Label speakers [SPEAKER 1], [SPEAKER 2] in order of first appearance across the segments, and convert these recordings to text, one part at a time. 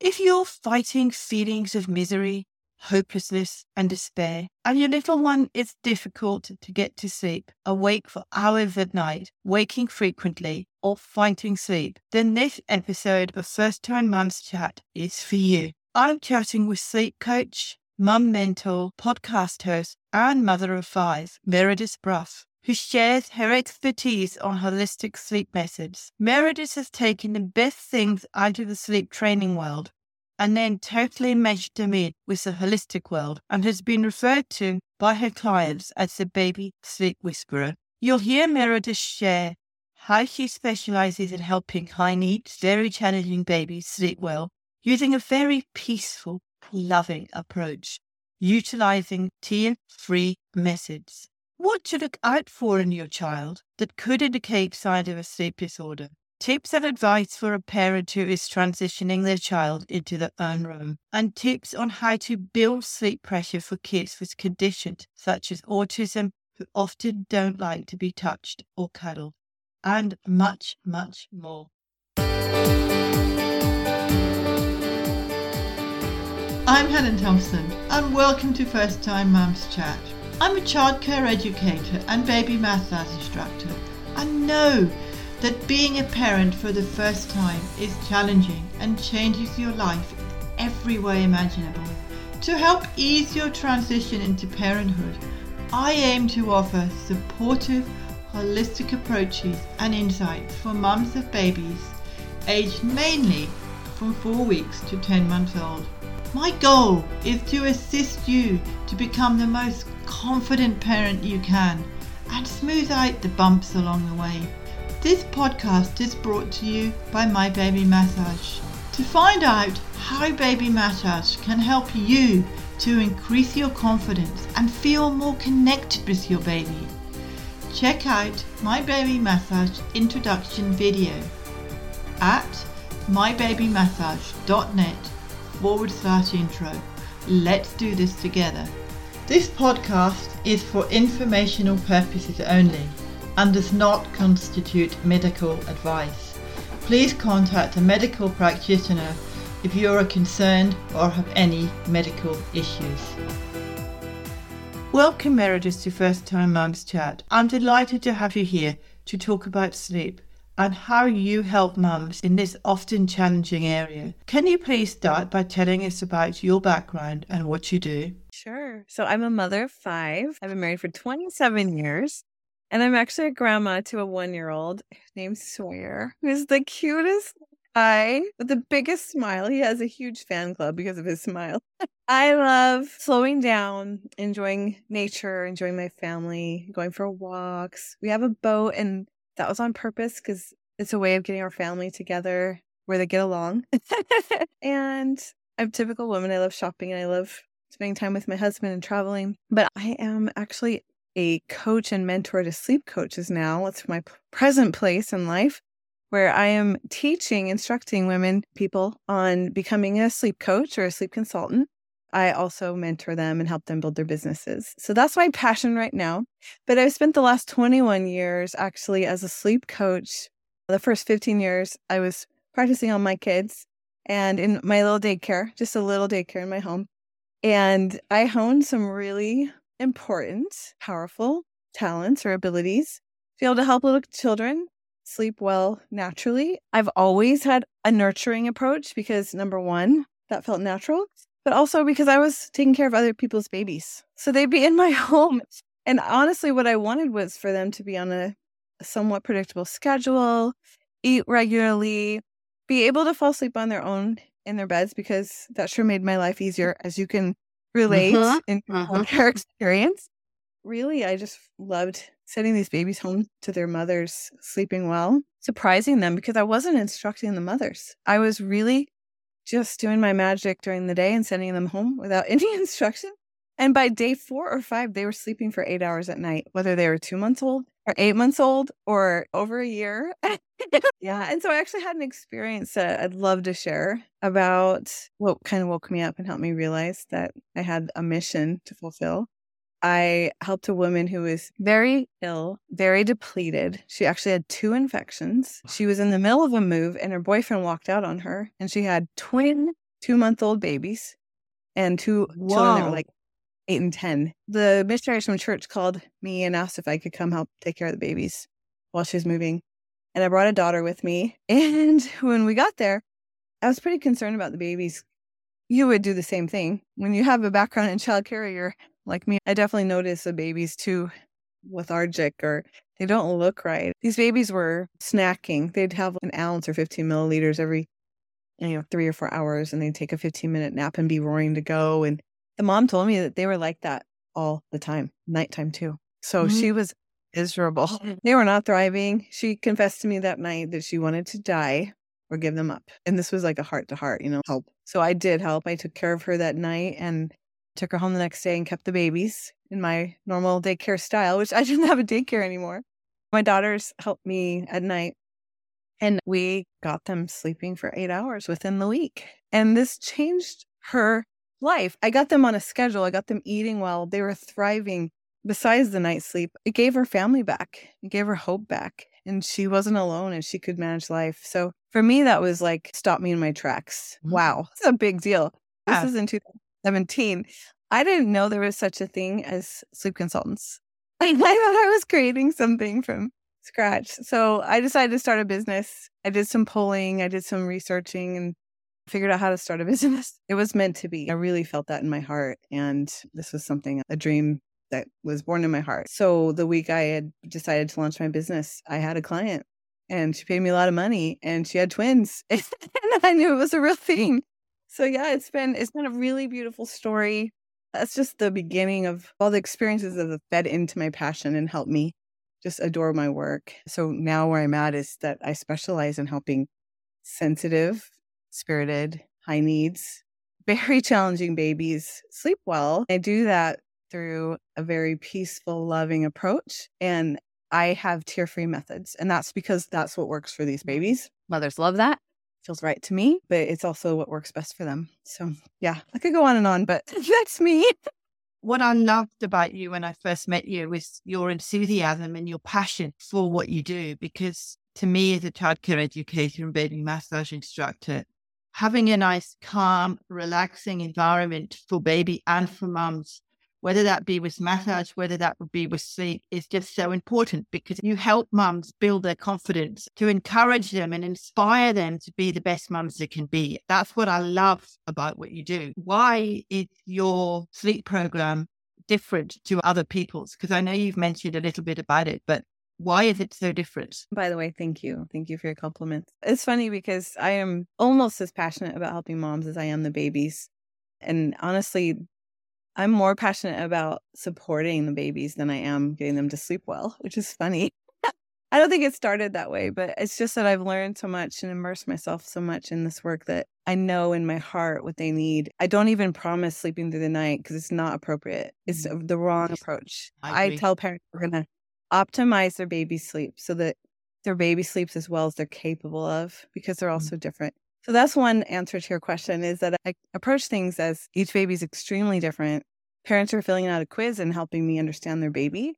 [SPEAKER 1] If you're fighting feelings of misery, hopelessness, and despair, and your little one is difficult to get to sleep, awake for hours at night, waking frequently, or fighting sleep, then this episode of First Time Mums Chat is for you. I'm chatting with sleep coach, mum mentor, podcast host, and mother of five, Meredith Brough who shares her expertise on holistic sleep methods. Meredith has taken the best things out of the sleep training world and then totally meshed them in with the holistic world and has been referred to by her clients as the baby sleep whisperer. You'll hear Meredith share how she specializes in helping high needs, very challenging babies sleep well using a very peaceful, loving approach, utilizing tear free methods. What to look out for in your child that could indicate signs of a sleep disorder. Tips and advice for a parent who is transitioning their child into their own room, and tips on how to build sleep pressure for kids with conditions such as autism who often don't like to be touched or cuddled, and much, much more. I'm Helen Thompson, and welcome to First Time Mums Chat. I'm a childcare educator and baby massage instructor. I know that being a parent for the first time is challenging and changes your life in every way imaginable. To help ease your transition into parenthood, I aim to offer supportive, holistic approaches and insights for mums of babies aged mainly from 4 weeks to 10 months old. My goal is to assist you to become the most confident parent you can and smooth out the bumps along the way. This podcast is brought to you by My Baby Massage. To find out how Baby Massage can help you to increase your confidence and feel more connected with your baby, check out My Baby Massage introduction video at mybabymassage.net forward slash intro. Let's do this together. This podcast is for informational purposes only and does not constitute medical advice. Please contact a medical practitioner if you are concerned or have any medical issues. Welcome, Meredith, to First Time Mums Chat. I'm delighted to have you here to talk about sleep and how you help mums in this often challenging area. Can you please start by telling us about your background and what you do?
[SPEAKER 2] Sure. So I'm a mother of five. I've been married for 27 years. And I'm actually a grandma to a one year old named Sawyer, who's the cutest guy with the biggest smile. He has a huge fan club because of his smile. I love slowing down, enjoying nature, enjoying my family, going for walks. We have a boat and that was on purpose because it's a way of getting our family together where they get along. and I'm a typical woman. I love shopping and I love spending time with my husband and traveling. But I am actually a coach and mentor to sleep coaches now. It's my present place in life where I am teaching, instructing women, people on becoming a sleep coach or a sleep consultant. I also mentor them and help them build their businesses. So that's my passion right now. But I've spent the last 21 years actually as a sleep coach. The first 15 years, I was practicing on my kids and in my little daycare, just a little daycare in my home. And I honed some really important, powerful talents or abilities to be able to help little children sleep well naturally. I've always had a nurturing approach because number one, that felt natural but also because I was taking care of other people's babies. So they'd be in my home. And honestly, what I wanted was for them to be on a, somewhat predictable schedule, eat regularly, be able to fall asleep on their own in their beds because that sure made my life easier, as you can relate uh-huh. in uh-huh. your experience. Really, I just loved sending these babies home to their mothers sleeping well, surprising them because I wasn't instructing the mothers. I was really just doing my magic during the day and sending them home without any instruction. And by day four or five, they were sleeping for eight hours at night, whether they were two months old or eight months old or over a year. yeah. And so I actually had an experience that I'd love to share about what kind of woke me up and helped me realize that I had a mission to fulfill. I helped a woman who was very ill, very depleted. She actually had two infections. She was in the middle of a move and her boyfriend walked out on her and she had twin two month old babies and two children that were like eight and 10. The missionaries from church called me and asked if I could come help take care of the babies while she was moving. And I brought a daughter with me. And when we got there, I was pretty concerned about the babies. You would do the same thing. When you have a background in childcare, you're like me. I definitely noticed the babies too lethargic or they don't look right. These babies were snacking. They'd have an ounce or 15 milliliters every, you know, three or four hours and they'd take a 15 minute nap and be roaring to go. And the mom told me that they were like that all the time, nighttime too. So mm-hmm. she was miserable. They were not thriving. She confessed to me that night that she wanted to die or give them up. And this was like a heart to heart, you know, help. So I did help. I took care of her that night and took her home the next day and kept the babies in my normal daycare style, which I didn't have a daycare anymore. My daughters helped me at night and we got them sleeping for eight hours within the week. And this changed her life. I got them on a schedule. I got them eating well. They were thriving. Besides the night sleep, it gave her family back. It gave her hope back. And she wasn't alone and she could manage life. So for me, that was like stop me in my tracks. Mm-hmm. Wow. It's a big deal. This is in 2017. I didn't know there was such a thing as sleep consultants. I thought I was creating something from scratch. So I decided to start a business. I did some polling, I did some researching and figured out how to start a business. It was meant to be. I really felt that in my heart. And this was something, a dream that was born in my heart. So the week I had decided to launch my business, I had a client and she paid me a lot of money and she had twins. and I knew it was a real thing. So yeah, it's been it's been a really beautiful story. That's just the beginning of all the experiences that have fed into my passion and helped me just adore my work. So now where I'm at is that I specialize in helping sensitive, spirited, high needs, very challenging babies sleep well. I do that through a very peaceful, loving approach. And I have tear free methods. And that's because that's what works for these mm-hmm. babies. Mothers love that. Feels right to me, but it's also what works best for them. So, yeah, I could go on and on, but that's me.
[SPEAKER 1] what I loved about you when I first met you was your enthusiasm and your passion for what you do. Because to me, as a childcare educator and baby massage instructor, having a nice, calm, relaxing environment for baby and for mums whether that be with massage, whether that would be with sleep, is just so important because you help mums build their confidence to encourage them and inspire them to be the best mums they can be. That's what I love about what you do. Why is your sleep program different to other people's? Because I know you've mentioned a little bit about it, but why is it so different?
[SPEAKER 2] By the way, thank you. Thank you for your compliments. It's funny because I am almost as passionate about helping moms as I am the babies. And honestly, I'm more passionate about supporting the babies than I am getting them to sleep well, which is funny. I don't think it started that way, but it's just that I've learned so much and immersed myself so much in this work that I know in my heart what they need. I don't even promise sleeping through the night because it's not appropriate. It's mm. the wrong approach. I, I tell parents we're going to optimize their baby sleep so that their baby sleeps as well as they're capable of because they're all mm. so different. So that's one answer to your question is that I approach things as each baby is extremely different. Parents are filling out a quiz and helping me understand their baby.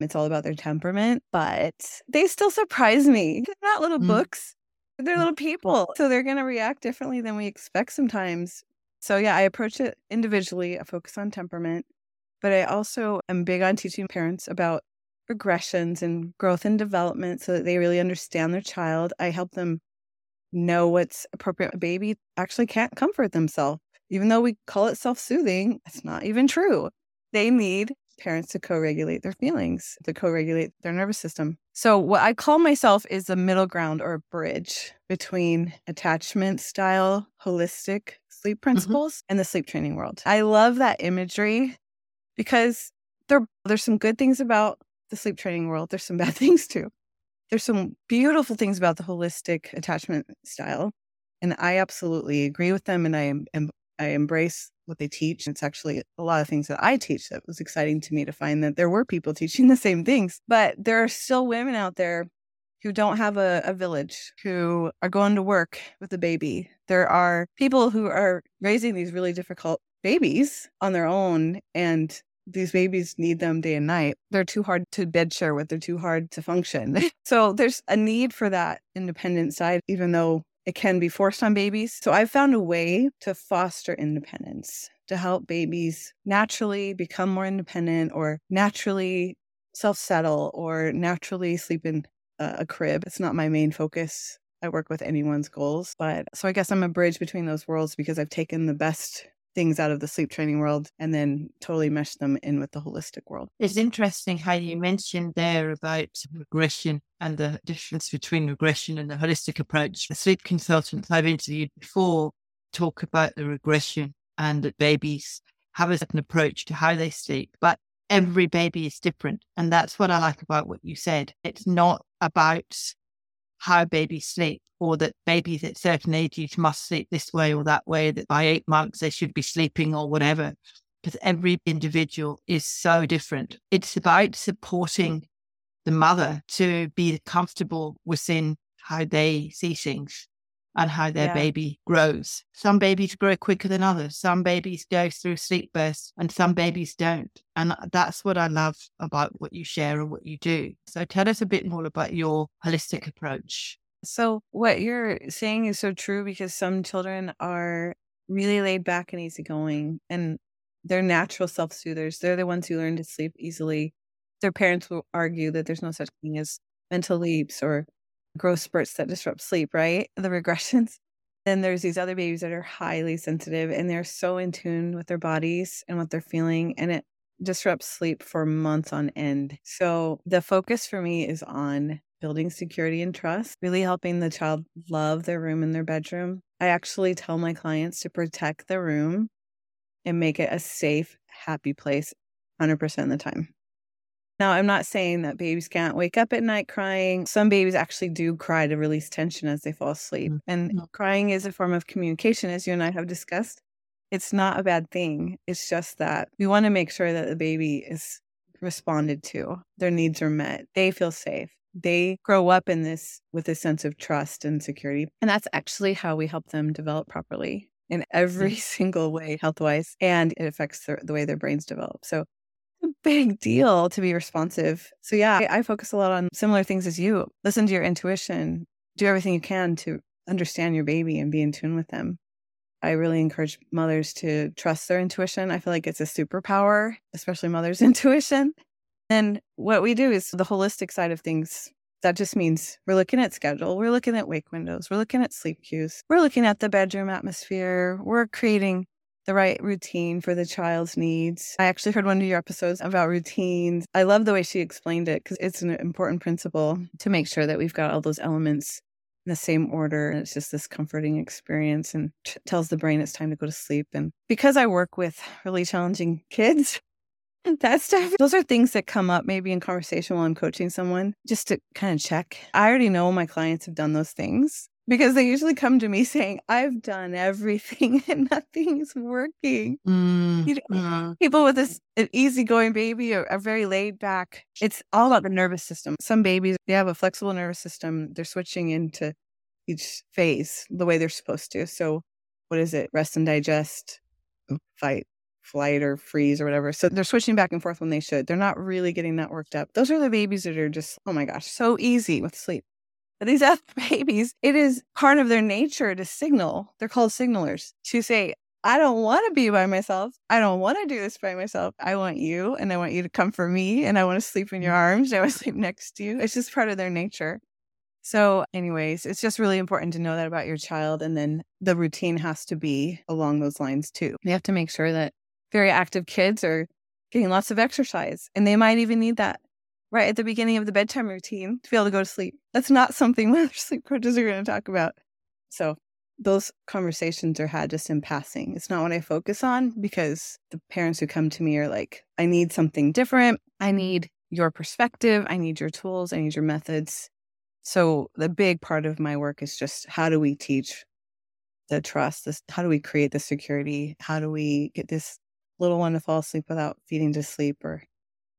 [SPEAKER 2] It's all about their temperament, but they still surprise me. They're not little mm. books, they're mm. little people. So they're going to react differently than we expect sometimes. So, yeah, I approach it individually. I focus on temperament, but I also am big on teaching parents about regressions and growth and development so that they really understand their child. I help them know what's appropriate. A baby actually can't comfort themselves. Even though we call it self soothing, it's not even true. They need parents to co regulate their feelings, to co regulate their nervous system. So, what I call myself is a middle ground or a bridge between attachment style, holistic sleep mm-hmm. principles mm-hmm. and the sleep training world. I love that imagery because there, there's some good things about the sleep training world, there's some bad things too there's some beautiful things about the holistic attachment style. And I absolutely agree with them and I am, I embrace what they teach. It's actually a lot of things that I teach that was exciting to me to find that there were people teaching the same things. But there are still women out there who don't have a, a village, who are going to work with a baby. There are people who are raising these really difficult babies on their own and these babies need them day and night. They're too hard to bed share with, they're too hard to function. so there's a need for that independent side, even though it can be forced on babies. So I've found a way to foster independence, to help babies naturally become more independent or naturally self settle or naturally sleep in a crib. It's not my main focus. I work with anyone's goals. But so I guess I'm a bridge between those worlds because I've taken the best things out of the sleep training world and then totally mesh them in with the holistic world.
[SPEAKER 1] It's interesting how you mentioned there about regression and the difference between regression and the holistic approach. The sleep consultants I've interviewed before talk about the regression and that babies have a certain approach to how they sleep, but every baby is different. And that's what I like about what you said. It's not about how babies sleep or that babies at certain ages must sleep this way or that way, that by eight months they should be sleeping or whatever, because every individual is so different. It's about supporting the mother to be comfortable within how they see things and how their yeah. baby grows. Some babies grow quicker than others. Some babies go through sleep bursts and some babies don't. And that's what I love about what you share and what you do. So tell us a bit more about your holistic approach.
[SPEAKER 2] So, what you're saying is so true because some children are really laid back and easygoing and they're natural self soothers. They're the ones who learn to sleep easily. Their parents will argue that there's no such thing as mental leaps or growth spurts that disrupt sleep, right? The regressions. Then there's these other babies that are highly sensitive and they're so in tune with their bodies and what they're feeling. And it disrupts sleep for months on end. So the focus for me is on building security and trust, really helping the child love their room and their bedroom. I actually tell my clients to protect the room and make it a safe, happy place 100% of the time. Now, I'm not saying that babies can't wake up at night crying. Some babies actually do cry to release tension as they fall asleep. Mm-hmm. And mm. crying is a form of communication, as you and I have discussed. It's not a bad thing. It's just that we want to make sure that the baby is responded to, their needs are met, they feel safe. They grow up in this with a sense of trust and security. And that's actually how we help them develop properly in every mm. single way, health wise, and it affects the, the way their brains develop. So a big deal to be responsive. So, yeah, I, I focus a lot on similar things as you. Listen to your intuition, do everything you can to understand your baby and be in tune with them. I really encourage mothers to trust their intuition. I feel like it's a superpower, especially mother's intuition. And what we do is the holistic side of things. That just means we're looking at schedule, we're looking at wake windows, we're looking at sleep cues, we're looking at the bedroom atmosphere, we're creating the right routine for the child's needs. I actually heard one of your episodes about routines. I love the way she explained it because it's an important principle to make sure that we've got all those elements in the same order. And it's just this comforting experience and t- tells the brain it's time to go to sleep. And because I work with really challenging kids, that stuff, those are things that come up maybe in conversation while I'm coaching someone just to kind of check. I already know my clients have done those things because they usually come to me saying, I've done everything and nothing's working. Mm, you know, mm. People with this an easygoing baby are, are, very laid back. It's all about the nervous system. Some babies, they have a flexible nervous system. They're switching into each phase the way they're supposed to. So, what is it? Rest and digest, fight, flight, or freeze, or whatever. So, they're switching back and forth when they should. They're not really getting that worked up. Those are the babies that are just, oh my gosh, so easy with sleep. But these other babies, it is part of their nature to signal. They're called signalers to say, I don't want to be by myself. I don't want to do this by myself. I want you and I want you to come for me and I want to sleep in your mm-hmm. arms. I want to sleep next to you. It's just part of their nature. So, anyways, it's just really important to know that about your child. And then the routine has to be along those lines too. We have to make sure that very active kids are getting lots of exercise and they might even need that right at the beginning of the bedtime routine to be able to go to sleep. That's not something most sleep coaches are going to talk about. So those conversations are had just in passing. It's not what I focus on because the parents who come to me are like, I need something different. I need your perspective. I need your tools. I need your methods. So the big part of my work is just how do we teach the trust? This, how do we create the security? How do we get this little one to fall asleep without feeding to sleep or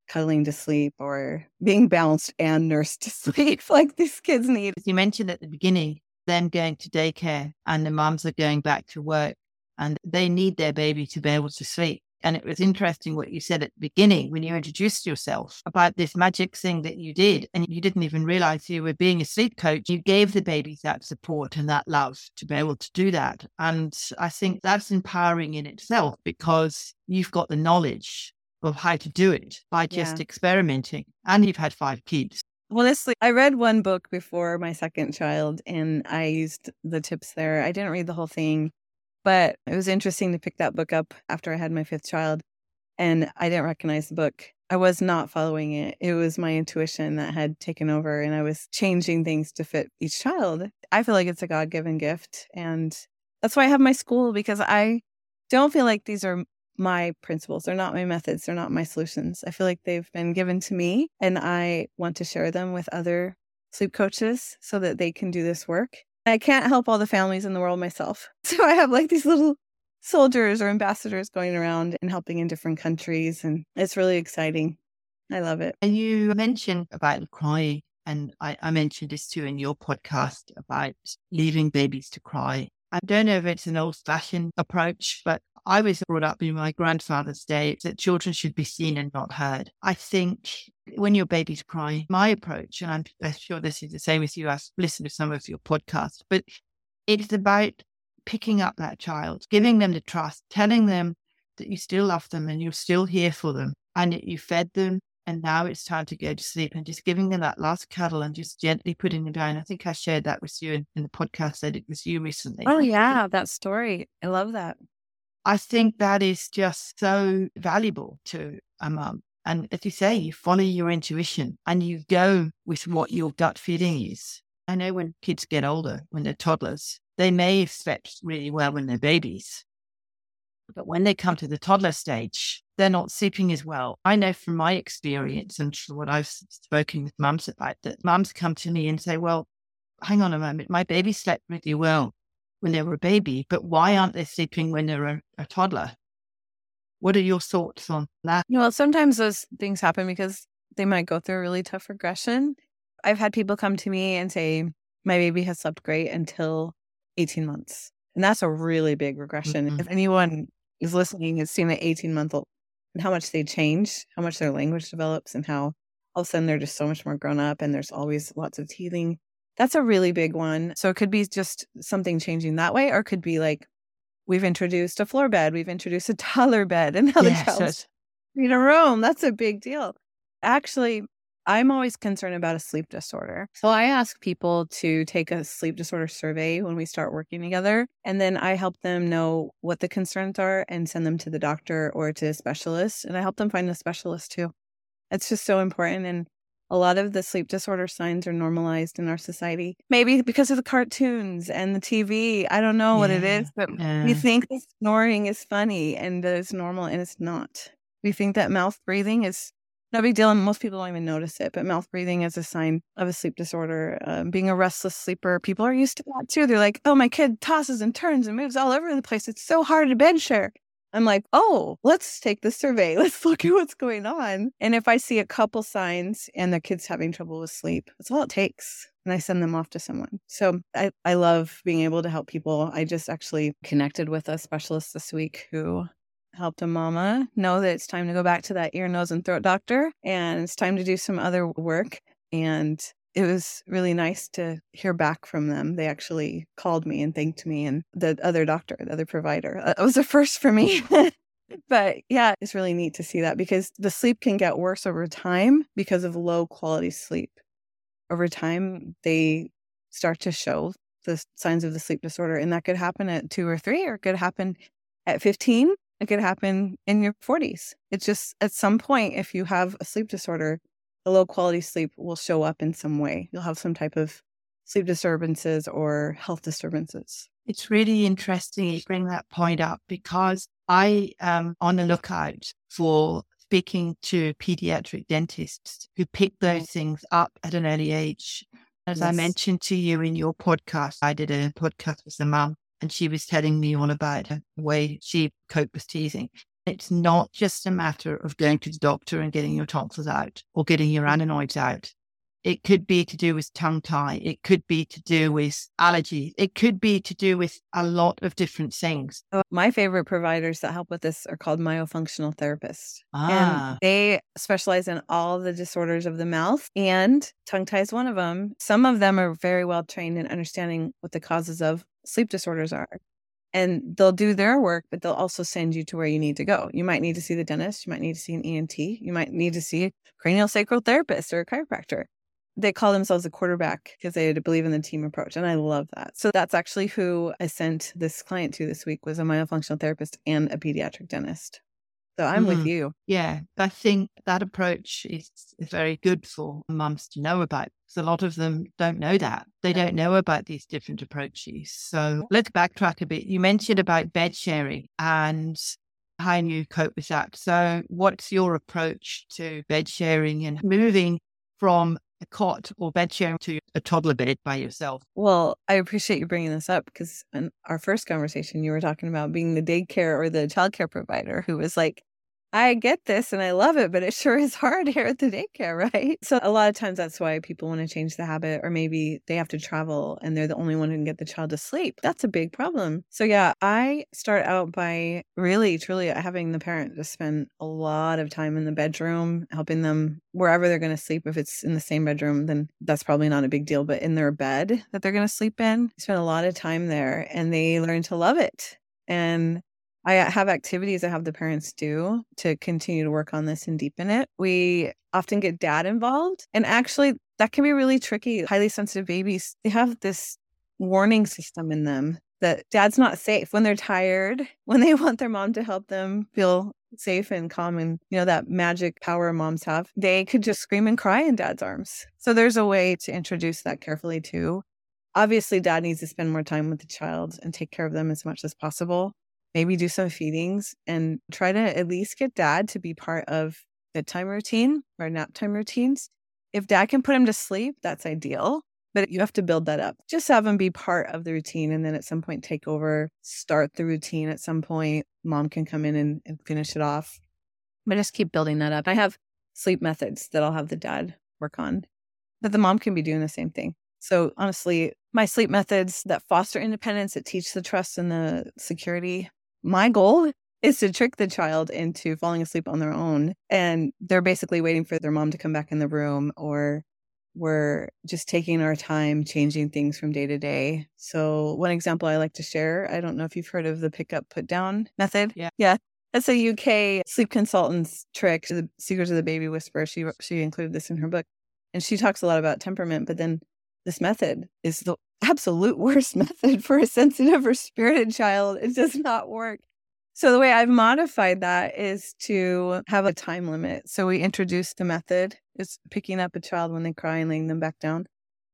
[SPEAKER 2] cuddling to sleep or being balanced and nursed to sleep like these kids need.
[SPEAKER 1] You mentioned at the beginning them going to daycare and the moms are going back to work and they need their baby to be able to sleep. And it was interesting what you said at the beginning when you introduced yourself about this magic thing that you did. And you didn't even realize you were being a sleep coach. You gave the babies that support and that love to be able to do that. And I think that's empowering in itself because you've got the knowledge of how to do it by just yeah. experimenting. And you've had five kids.
[SPEAKER 2] Honestly, I read one book before my second child and I used the tips there. I didn't read the whole thing, but it was interesting to pick that book up after I had my fifth child. And I didn't recognize the book. I was not following it. It was my intuition that had taken over, and I was changing things to fit each child. I feel like it's a God given gift. And that's why I have my school because I don't feel like these are my principles. They're not my methods. They're not my solutions. I feel like they've been given to me and I want to share them with other sleep coaches so that they can do this work. I can't help all the families in the world myself. So I have like these little soldiers or ambassadors going around and helping in different countries. And it's really exciting. I love it.
[SPEAKER 1] And you mentioned about crying. And I, I mentioned this too in your podcast about leaving babies to cry. I don't know if it's an old fashioned approach, but I was brought up in my grandfather's day that children should be seen and not heard. I think when your baby's crying, my approach, and I'm, sure this is the same as you, I've listened to some of your podcasts, but it's about picking up that child, giving them the trust, telling them that you still love them and you're still here for them and that you fed them and now it's time to go to sleep and just giving them that last cuddle and just gently putting them down. I think I shared that with you in, in the podcast that it was you recently.
[SPEAKER 2] Oh yeah, that story. I love that.
[SPEAKER 1] I think that is just so valuable to a mum. And as you say, you follow your intuition and you go with what your gut feeling is. I know when kids get older, when they're toddlers, they may have slept really well when they're babies. But when they come to the toddler stage, they're not sleeping as well. I know from my experience and from what I've spoken with mums about that mums come to me and say, well, hang on a moment, my baby slept really well when they were a baby, but why aren't they sleeping when they're a, a toddler? What are your thoughts on that?
[SPEAKER 2] Well, sometimes those things happen because they might go through a really tough regression. I've had people come to me and say, My baby has slept great until 18 months. And that's a really big regression. Mm-hmm. If anyone is listening has seen an 18 month old and how much they change, how much their language develops, and how all of a sudden they're just so much more grown up and there's always lots of teething. That's a really big one. So it could be just something changing that way, or it could be like we've introduced a floor bed, we've introduced a taller bed, and now the child's in a room. That's a big deal. Actually, I'm always concerned about a sleep disorder. So I ask people to take a sleep disorder survey when we start working together. And then I help them know what the concerns are and send them to the doctor or to a specialist. And I help them find a specialist too. It's just so important. And a lot of the sleep disorder signs are normalized in our society. Maybe because of the cartoons and the TV. I don't know yeah, what it is, but yeah. we think snoring is funny and that it's normal and it's not. We think that mouth breathing is no big deal. And most people don't even notice it, but mouth breathing is a sign of a sleep disorder. Um, being a restless sleeper, people are used to that too. They're like, oh, my kid tosses and turns and moves all over the place. It's so hard to bed share. I'm like, oh, let's take the survey. Let's look at what's going on. And if I see a couple signs and the kid's having trouble with sleep, that's all it takes. And I send them off to someone. So I, I love being able to help people. I just actually connected with a specialist this week who helped a mama know that it's time to go back to that ear, nose, and throat doctor and it's time to do some other work. And it was really nice to hear back from them. They actually called me and thanked me and the other doctor, the other provider. Uh, it was a first for me. but yeah, it's really neat to see that because the sleep can get worse over time because of low quality sleep. Over time, they start to show the signs of the sleep disorder, and that could happen at two or three, or it could happen at 15. It could happen in your 40s. It's just at some point, if you have a sleep disorder, the low quality sleep will show up in some way. You'll have some type of sleep disturbances or health disturbances.
[SPEAKER 1] It's really interesting you bring that point up because I am on the lookout for speaking to pediatric dentists who pick those things up at an early age. As yes. I mentioned to you in your podcast, I did a podcast with a mum and she was telling me all about the way she coped with teething. It's not just a matter of going to the doctor and getting your tonsils out or getting your adenoids out. It could be to do with tongue tie. It could be to do with allergies. It could be to do with a lot of different things.
[SPEAKER 2] Oh, my favorite providers that help with this are called myofunctional therapists.
[SPEAKER 1] Ah.
[SPEAKER 2] And they specialize in all the disorders of the mouth, and tongue tie is one of them. Some of them are very well trained in understanding what the causes of sleep disorders are and they'll do their work, but they'll also send you to where you need to go. You might need to see the dentist, you might need to see an ENT, you might need to see a cranial sacral therapist or a chiropractor. They call themselves a quarterback because they believe in the team approach, and I love that. So that's actually who I sent this client to this week was a myofunctional therapist and a pediatric dentist. So I'm mm. with you.
[SPEAKER 1] Yeah, I think that approach is, is very good for mums to know about because a lot of them don't know that. They don't know about these different approaches. So let's backtrack a bit. You mentioned about bed sharing and how you cope with that. So, what's your approach to bed sharing and moving from a cot or bed to a toddler bed by yourself?
[SPEAKER 2] Well, I appreciate you bringing this up because in our first conversation, you were talking about being the daycare or the childcare provider who was like, I get this and I love it, but it sure is hard here at the daycare, right? So a lot of times that's why people want to change the habit, or maybe they have to travel and they're the only one who can get the child to sleep. That's a big problem. So yeah, I start out by really, truly having the parent just spend a lot of time in the bedroom, helping them wherever they're going to sleep. If it's in the same bedroom, then that's probably not a big deal, but in their bed that they're going to sleep in, spend a lot of time there and they learn to love it. And I uh, have activities I have the parents do to continue to work on this and deepen it. We often get dad involved, and actually, that can be really tricky. Highly sensitive babies, they have this warning system in them that dad's not safe when they're tired, when they want their mom to help them feel safe and calm and you know that magic power moms have they could just scream and cry in dad's arms so there's a way to introduce that carefully too obviously dad needs to spend more time with the child and take care of them as much as possible maybe do some feedings and try to at least get dad to be part of bedtime routine or nap time routines. If dad can put him to sleep, that's ideal. But you have to build that up. Just have him be part of the routine and then at some point take over, start the routine at some point. Mom can come in and, and finish it off. But just keep building that up. I have sleep methods that I'll have the dad work on, but the mom can be doing the same thing. So honestly, my sleep methods that foster independence, that teach the trust and the security my goal is to trick the child into falling asleep on their own. And they're basically waiting for their mom to come back in the room, or we're just taking our time changing things from day to day. So, one example I like to share I don't know if you've heard of the pick up, put down method.
[SPEAKER 1] Yeah.
[SPEAKER 2] Yeah. That's a UK sleep consultant's trick. The Secrets of the Baby Whisperer. She she included this in her book, and she talks a lot about temperament. But then this method is the absolute worst method for a sensitive or spirited child. It does not work. So, the way I've modified that is to have a time limit. So, we introduced the method is picking up a child when they cry and laying them back down.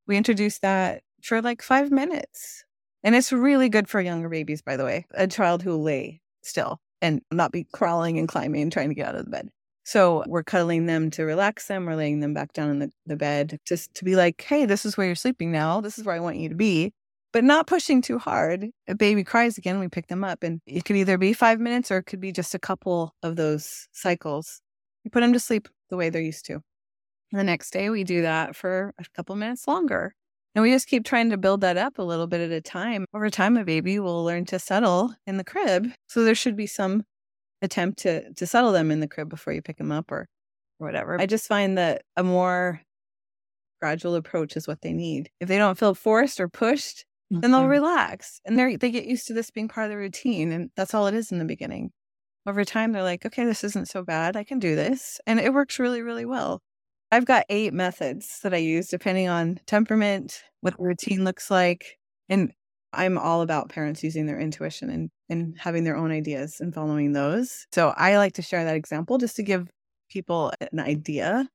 [SPEAKER 2] We introduced that for like five minutes. And it's really good for younger babies, by the way, a child who lay still and not be crawling and climbing and trying to get out of the bed. So we're cuddling them to relax them. We're laying them back down in the, the bed just to be like, hey, this is where you're sleeping now. This is where I want you to be. But not pushing too hard. A baby cries again, we pick them up. And it could either be five minutes or it could be just a couple of those cycles. We put them to sleep the way they're used to. And the next day, we do that for a couple minutes longer. And we just keep trying to build that up a little bit at a time. Over time, a baby will learn to settle in the crib. So there should be some attempt to to settle them in the crib before you pick them up or, or whatever. I just find that a more gradual approach is what they need. If they don't feel forced or pushed, mm-hmm. then they'll mm-hmm. relax and they they get used to this being part of the routine and that's all it is in the beginning. Over time they're like, "Okay, this isn't so bad. I can do this." And it works really really well. I've got 8 methods that I use depending on temperament, what the routine looks like, and I'm all about parents using their intuition and, and having their own ideas and following those. So I like to share that example just to give people an idea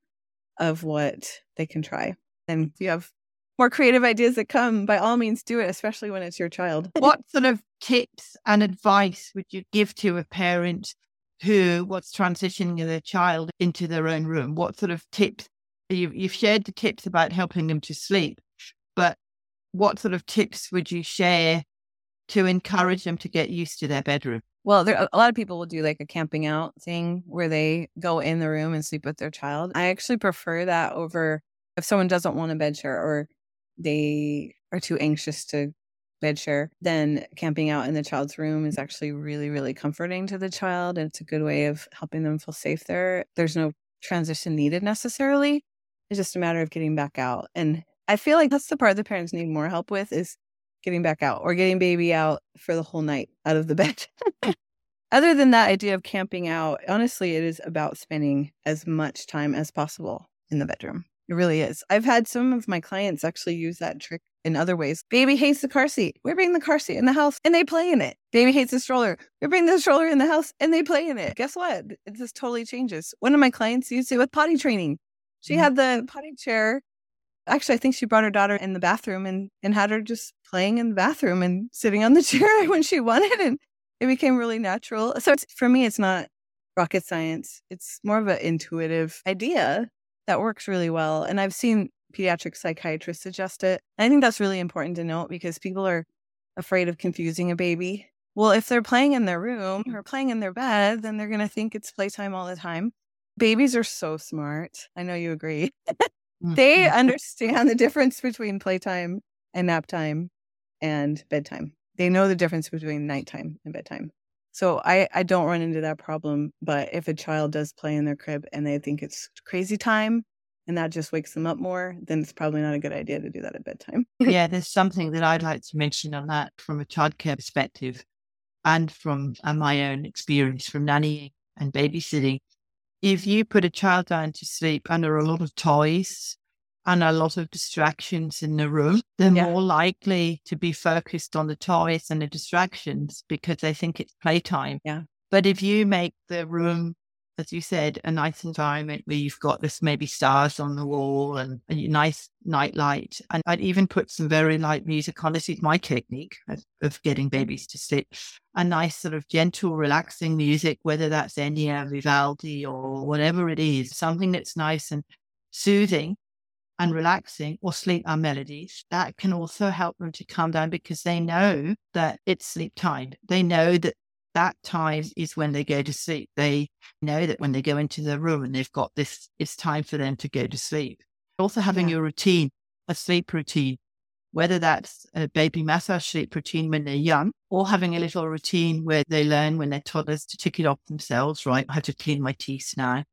[SPEAKER 2] of what they can try. And if you have more creative ideas that come, by all means do it, especially when it's your child.
[SPEAKER 1] what sort of tips and advice would you give to a parent who was transitioning their child into their own room? What sort of tips? You've, you've shared the tips about helping them to sleep, but what sort of tips would you share to encourage them to get used to their bedroom?
[SPEAKER 2] Well, there, a lot of people will do like a camping out thing where they go in the room and sleep with their child. I actually prefer that over If someone doesn't want a bed share or they are too anxious to bed share, then camping out in the child's room is actually really, really comforting to the child. And it's a good way of helping them feel safe there. There's no transition needed necessarily. It's just a matter of getting back out. And I feel like that's the part the parents need more help with is getting back out or getting baby out for the whole night out of the bed. Other than that idea of camping out, honestly, it is about spending as much time as possible in the bedroom. It really is. I've had some of my clients actually use that trick in other ways. Baby hates the car seat. We bring the car seat in the house and they play in it. Baby hates the stroller. We bring the stroller in the house and they play in it. Guess what? It just totally changes. One of my clients used it with potty training. She mm-hmm. had the potty chair. Actually, I think she brought her daughter in the bathroom and, and had her just playing in the bathroom and sitting on the chair when she wanted. And it became really natural. So for me, it's not rocket science. It's more of an intuitive idea that works really well. And I've seen pediatric psychiatrists suggest it. I think that's really important to note because people are afraid of confusing a baby. Well, if they're playing in their room or playing in their bed, then they're going to think it's playtime all the time. Babies are so smart. I know you agree. they mm-hmm. understand the difference between playtime and nap time and bedtime. They know the difference between nighttime and bedtime. So I, I don't run into that problem. But if a child does play in their crib and they think it's crazy time and that just wakes them up more, then it's probably not a good idea to do that at bedtime.
[SPEAKER 1] yeah, there's something that I'd like to mention on that from a childcare perspective and from uh, my own experience from nannying and babysitting. If you put a child down to sleep under a lot of toys and a lot of distractions in the room, they're yeah. more likely to be focused on the toys and the distractions because they think it's playtime.
[SPEAKER 2] Yeah.
[SPEAKER 1] But if you make the room, as you said, a nice environment where you've got this maybe stars on the wall and a nice night light, and I'd even put some very light music on. This is my technique of, of getting babies to sleep. A nice sort of gentle, relaxing music, whether that's Enya, Vivaldi, or whatever it is, something that's nice and soothing and relaxing or sleep our melodies, that can also help them to calm down because they know that it's sleep time. They know that that time is when they go to sleep. They know that when they go into the room and they've got this, it's time for them to go to sleep. Also having yeah. a routine, a sleep routine, whether that's a baby massage sleep routine when they're young or having a little routine where they learn when they're toddlers to tick it off themselves, right? I have to clean my teeth now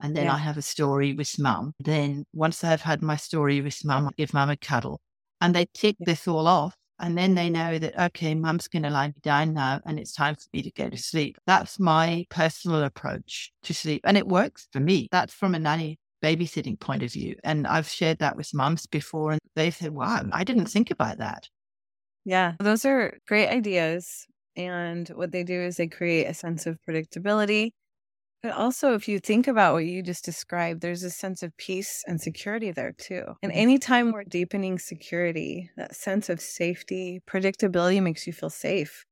[SPEAKER 1] and then yeah. I have a story with mum. Then once I've had my story with mum, I give mum a cuddle and they tick yeah. this all off. And then they know that, okay, mum's going to lie me down now and it's time for me to go to sleep. That's my personal approach to sleep. And it works for me. That's from a nanny babysitting point of view. And I've shared that with mums before and they've said, wow, I didn't think about that.
[SPEAKER 2] Yeah, those are great ideas. And what they do is they create a sense of predictability but also, if you think about what you just described, there's a sense of peace and security there too. And mm-hmm. anytime we're deepening security, that sense of safety, predictability makes you feel safe.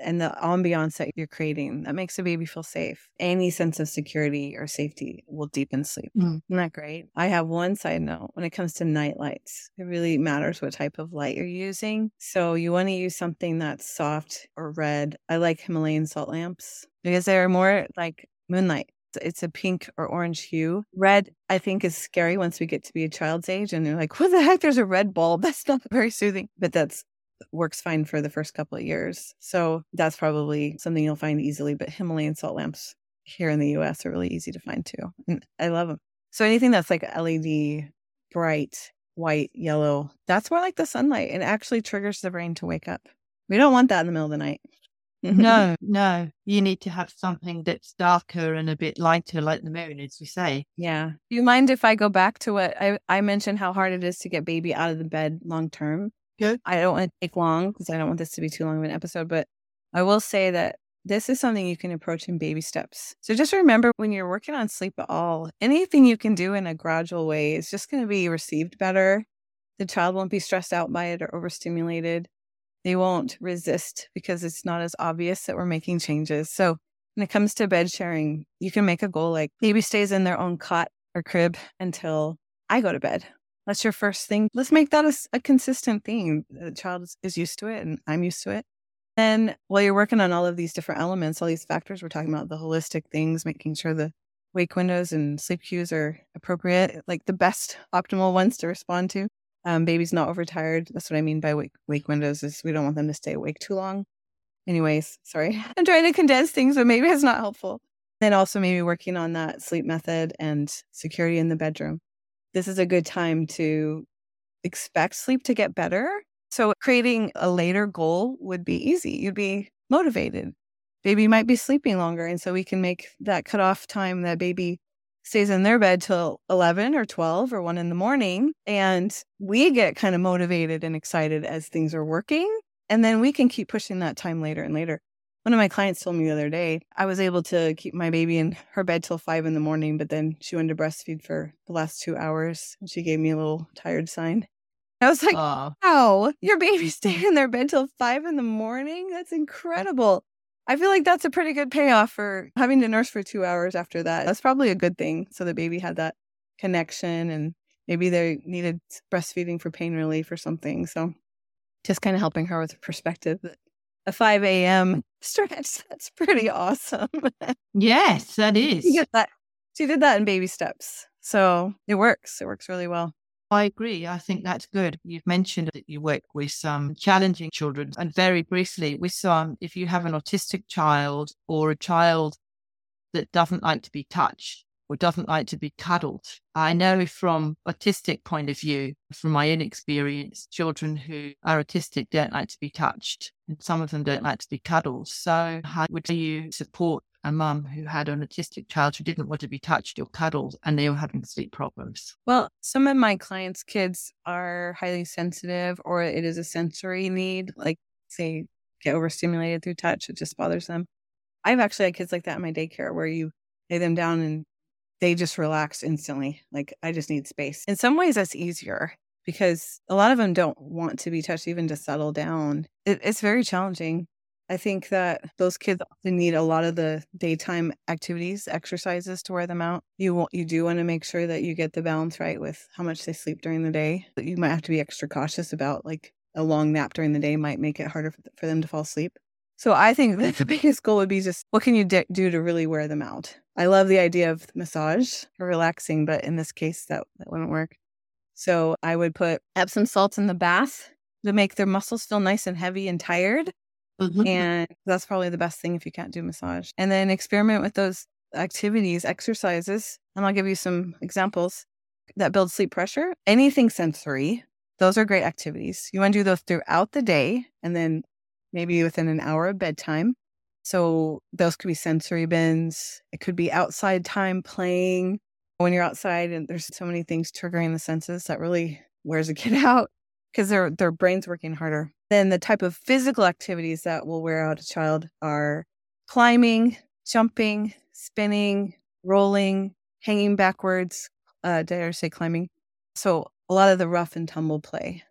[SPEAKER 2] And the ambiance that you're creating that makes a baby feel safe. Any sense of security or safety will deepen sleep. Mm. Isn't that great? I have one side note when it comes to night lights. It really matters what type of light you're using. So you want to use something that's soft or red. I like Himalayan salt lamps because they're more like Moonlight. It's a pink or orange hue. Red, I think, is scary once we get to be a child's age and they're like, what the heck? There's a red bulb. That's not very soothing. But that's works fine for the first couple of years. So that's probably something you'll find easily. But Himalayan salt lamps here in the US are really easy to find too. And I love them. So anything that's like LED, bright, white, yellow, that's more like the sunlight and actually triggers the brain to wake up. We don't want that in the middle of the night. Mm-hmm.
[SPEAKER 1] no, no. You need to have something that's darker and a bit lighter, like the moon, as we say.
[SPEAKER 2] Yeah. Do you mind if I go back to what I, I mentioned how hard it is to get baby out of the bed long term?
[SPEAKER 1] Good.
[SPEAKER 2] I don't want to take long because I don't want this to be too long of an episode, but I will say that this is something you can approach in baby steps. So just remember when you're working on sleep at all, anything you can do in a gradual way is just going to be received better. The child won't be stressed out by it or overstimulated they won't resist because it's not as obvious that we're making changes. So when it comes to bed sharing, you can make a goal like baby stays in their own cot or crib until I go to bed. That's your first thing. Let's make that a, a consistent thing. The child is, used to it and I'm used to it. Then while you're working on all of these different elements, all these factors we're talking about, the holistic things, making sure the wake windows and sleep cues are appropriate, like the best optimal ones to respond to. Um, baby's not overtired. That's what I mean by wake, wake windows is we don't want them to stay awake too long. Anyways, sorry. I'm trying to condense things, but maybe it's not helpful. Then also maybe working on that sleep method and security in the bedroom. This is a good time to expect sleep to get better. So creating a later goal would be easy. You'd be motivated. Baby might be sleeping longer. And so we can make that cutoff time that baby stays in their bed till 11 or 12 or 1 in the morning. And we get kind of motivated and excited as things are working. And then we can keep pushing that time later and later. One of my clients told me the other day, I was able to keep my baby in her bed till five in the morning, but then she went to breastfeed for the last two hours. And she gave me a little tired sign. I was like, Aww. wow, your baby's staying in their bed till five in the morning? That's incredible. I feel like that's a pretty good payoff for having to nurse for two hours after that. That's probably a good thing. So the baby had that connection and maybe they needed breastfeeding for pain relief or something. So just kind of helping her with perspective that a 5 a.m. stretch. That's pretty awesome.
[SPEAKER 1] yes, that is.
[SPEAKER 2] You get that. She did that in baby steps. So it works. It works really well.
[SPEAKER 1] I agree. I think that's good. You've mentioned that you work with some challenging children, and very briefly, with some, if you have an autistic child or a child that doesn't like to be touched, or doesn't like to be cuddled. I know from autistic point of view, from my own experience, children who are autistic don't like to be touched and some of them don't like to be cuddled. So how would you support a mum who had an autistic child who didn't want to be touched or cuddled and they were having sleep problems?
[SPEAKER 2] Well, some of my clients' kids are highly sensitive or it is a sensory need, like say get overstimulated through touch, it just bothers them. I've actually had kids like that in my daycare where you lay them down and they just relax instantly. Like, I just need space. In some ways, that's easier because a lot of them don't want to be touched, even to settle down. It, it's very challenging. I think that those kids often need a lot of the daytime activities, exercises to wear them out. You want, you do want to make sure that you get the balance right with how much they sleep during the day. You might have to be extra cautious about like a long nap during the day might make it harder for them to fall asleep. So I think that the biggest goal would be just what can you d- do to really wear them out? I love the idea of massage or relaxing, but in this case, that, that wouldn't work. So I would put Epsom salts in the bath to make their muscles feel nice and heavy and tired. Mm-hmm. And that's probably the best thing if you can't do massage. And then experiment with those activities, exercises. And I'll give you some examples that build sleep pressure. Anything sensory, those are great activities. You want to do those throughout the day and then maybe within an hour of bedtime. So those could be sensory bins. It could be outside time playing when you're outside and there's so many things triggering the senses that really wears a kid out because their their brain's working harder. Then the type of physical activities that will wear out a child are climbing, jumping, spinning, rolling, hanging backwards. Uh, did I say climbing? So a lot of the rough and tumble play.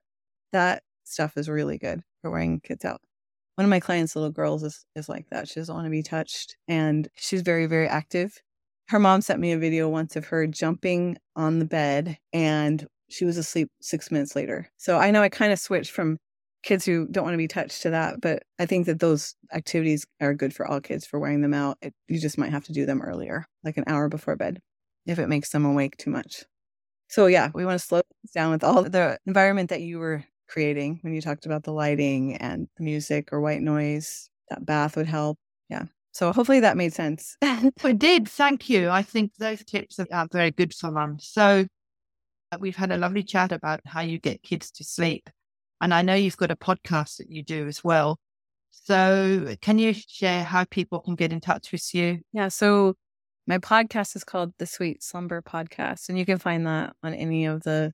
[SPEAKER 2] That stuff is really good for wearing kids out one of my clients' little girls is, is like that. She doesn't want to be touched. And she's very, very active. Her mom sent me a video once of her jumping on the bed and she was asleep six minutes later. So I know I kind of switched from kids who don't want to be touched to that, but I think that those activities are good for all kids for wearing them out. It, you just might have to do them earlier, like an hour before bed, if it makes them awake too much. So yeah, we want to slow down with all the environment that you were creating when you talked about the lighting and the music or white noise. That bath would help. Yeah. So hopefully that made sense.
[SPEAKER 1] it did. Thank you. I think those tips are very good for mum. So uh, we've had a lovely chat about how you get kids to sleep. And I know you've got a podcast that you do as well. So can you share how people can get in touch with you?
[SPEAKER 2] Yeah. So my podcast is called the Sweet Slumber Podcast, and you can find that on any of the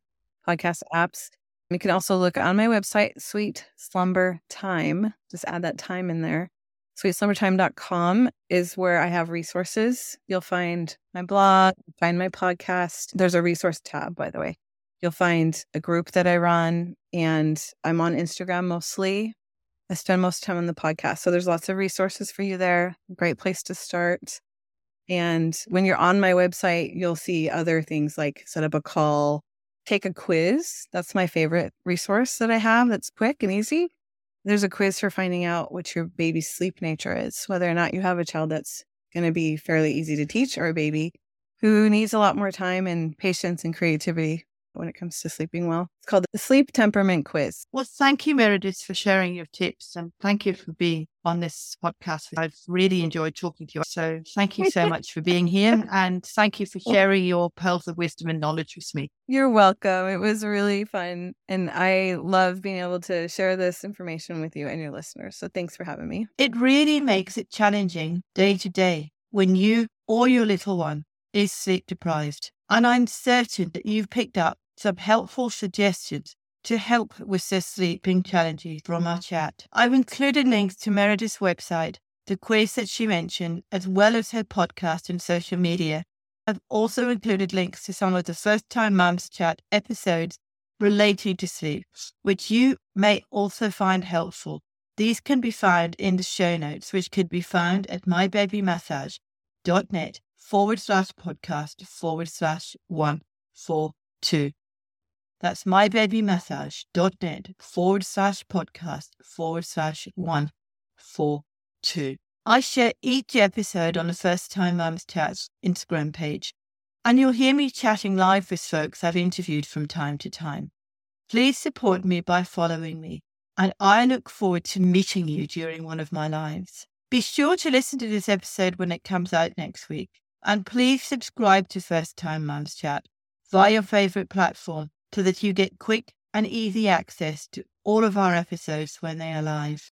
[SPEAKER 2] podcast apps. You can also look on my website, Sweet Slumber Time. Just add that time in there. SweetSlumberTime.com is where I have resources. You'll find my blog, find my podcast. There's a resource tab, by the way. You'll find a group that I run, and I'm on Instagram mostly. I spend most time on the podcast. So there's lots of resources for you there. Great place to start. And when you're on my website, you'll see other things like set up a call, take a quiz. That's my favorite resource that I have that's quick and easy. There's a quiz for finding out what your baby's sleep nature is, whether or not you have a child that's going to be fairly easy to teach or a baby who needs a lot more time and patience and creativity when it comes to sleeping well. It's called the Sleep Temperament Quiz.
[SPEAKER 1] Well, thank you, Meredith, for sharing your tips and thank you for being on this podcast. I've really enjoyed talking to you. So thank you so much for being here and thank you for sharing your pearls of wisdom and knowledge with me.
[SPEAKER 2] You're welcome. It was really fun. And I love being able to share this information with you and your listeners. So thanks for having me.
[SPEAKER 1] It really makes it challenging day to day when you or your little one is sleep deprived. And I'm certain that you've picked up some helpful suggestions to help with their sleeping challenges from our chat. I've included links to Meredith's website, the quiz that she mentioned, as well as her podcast and social media. I've also included links to some of the first time mums chat episodes relating to sleep, which you may also find helpful. These can be found in the show notes, which can be found at mybabymassage.net forward slash podcast forward slash one four two. That's mybabymassage.net forward slash podcast forward slash one four two. I share each episode on the First Time Mums Chat Instagram page, and you'll hear me chatting live with folks I've interviewed from time to time. Please support me by following me, and I look forward to meeting you during one of my lives. Be sure to listen to this episode when it comes out next week. And please subscribe to First Time Mums Chat via your favorite platform so that you get quick and easy access to all of our episodes when they are live.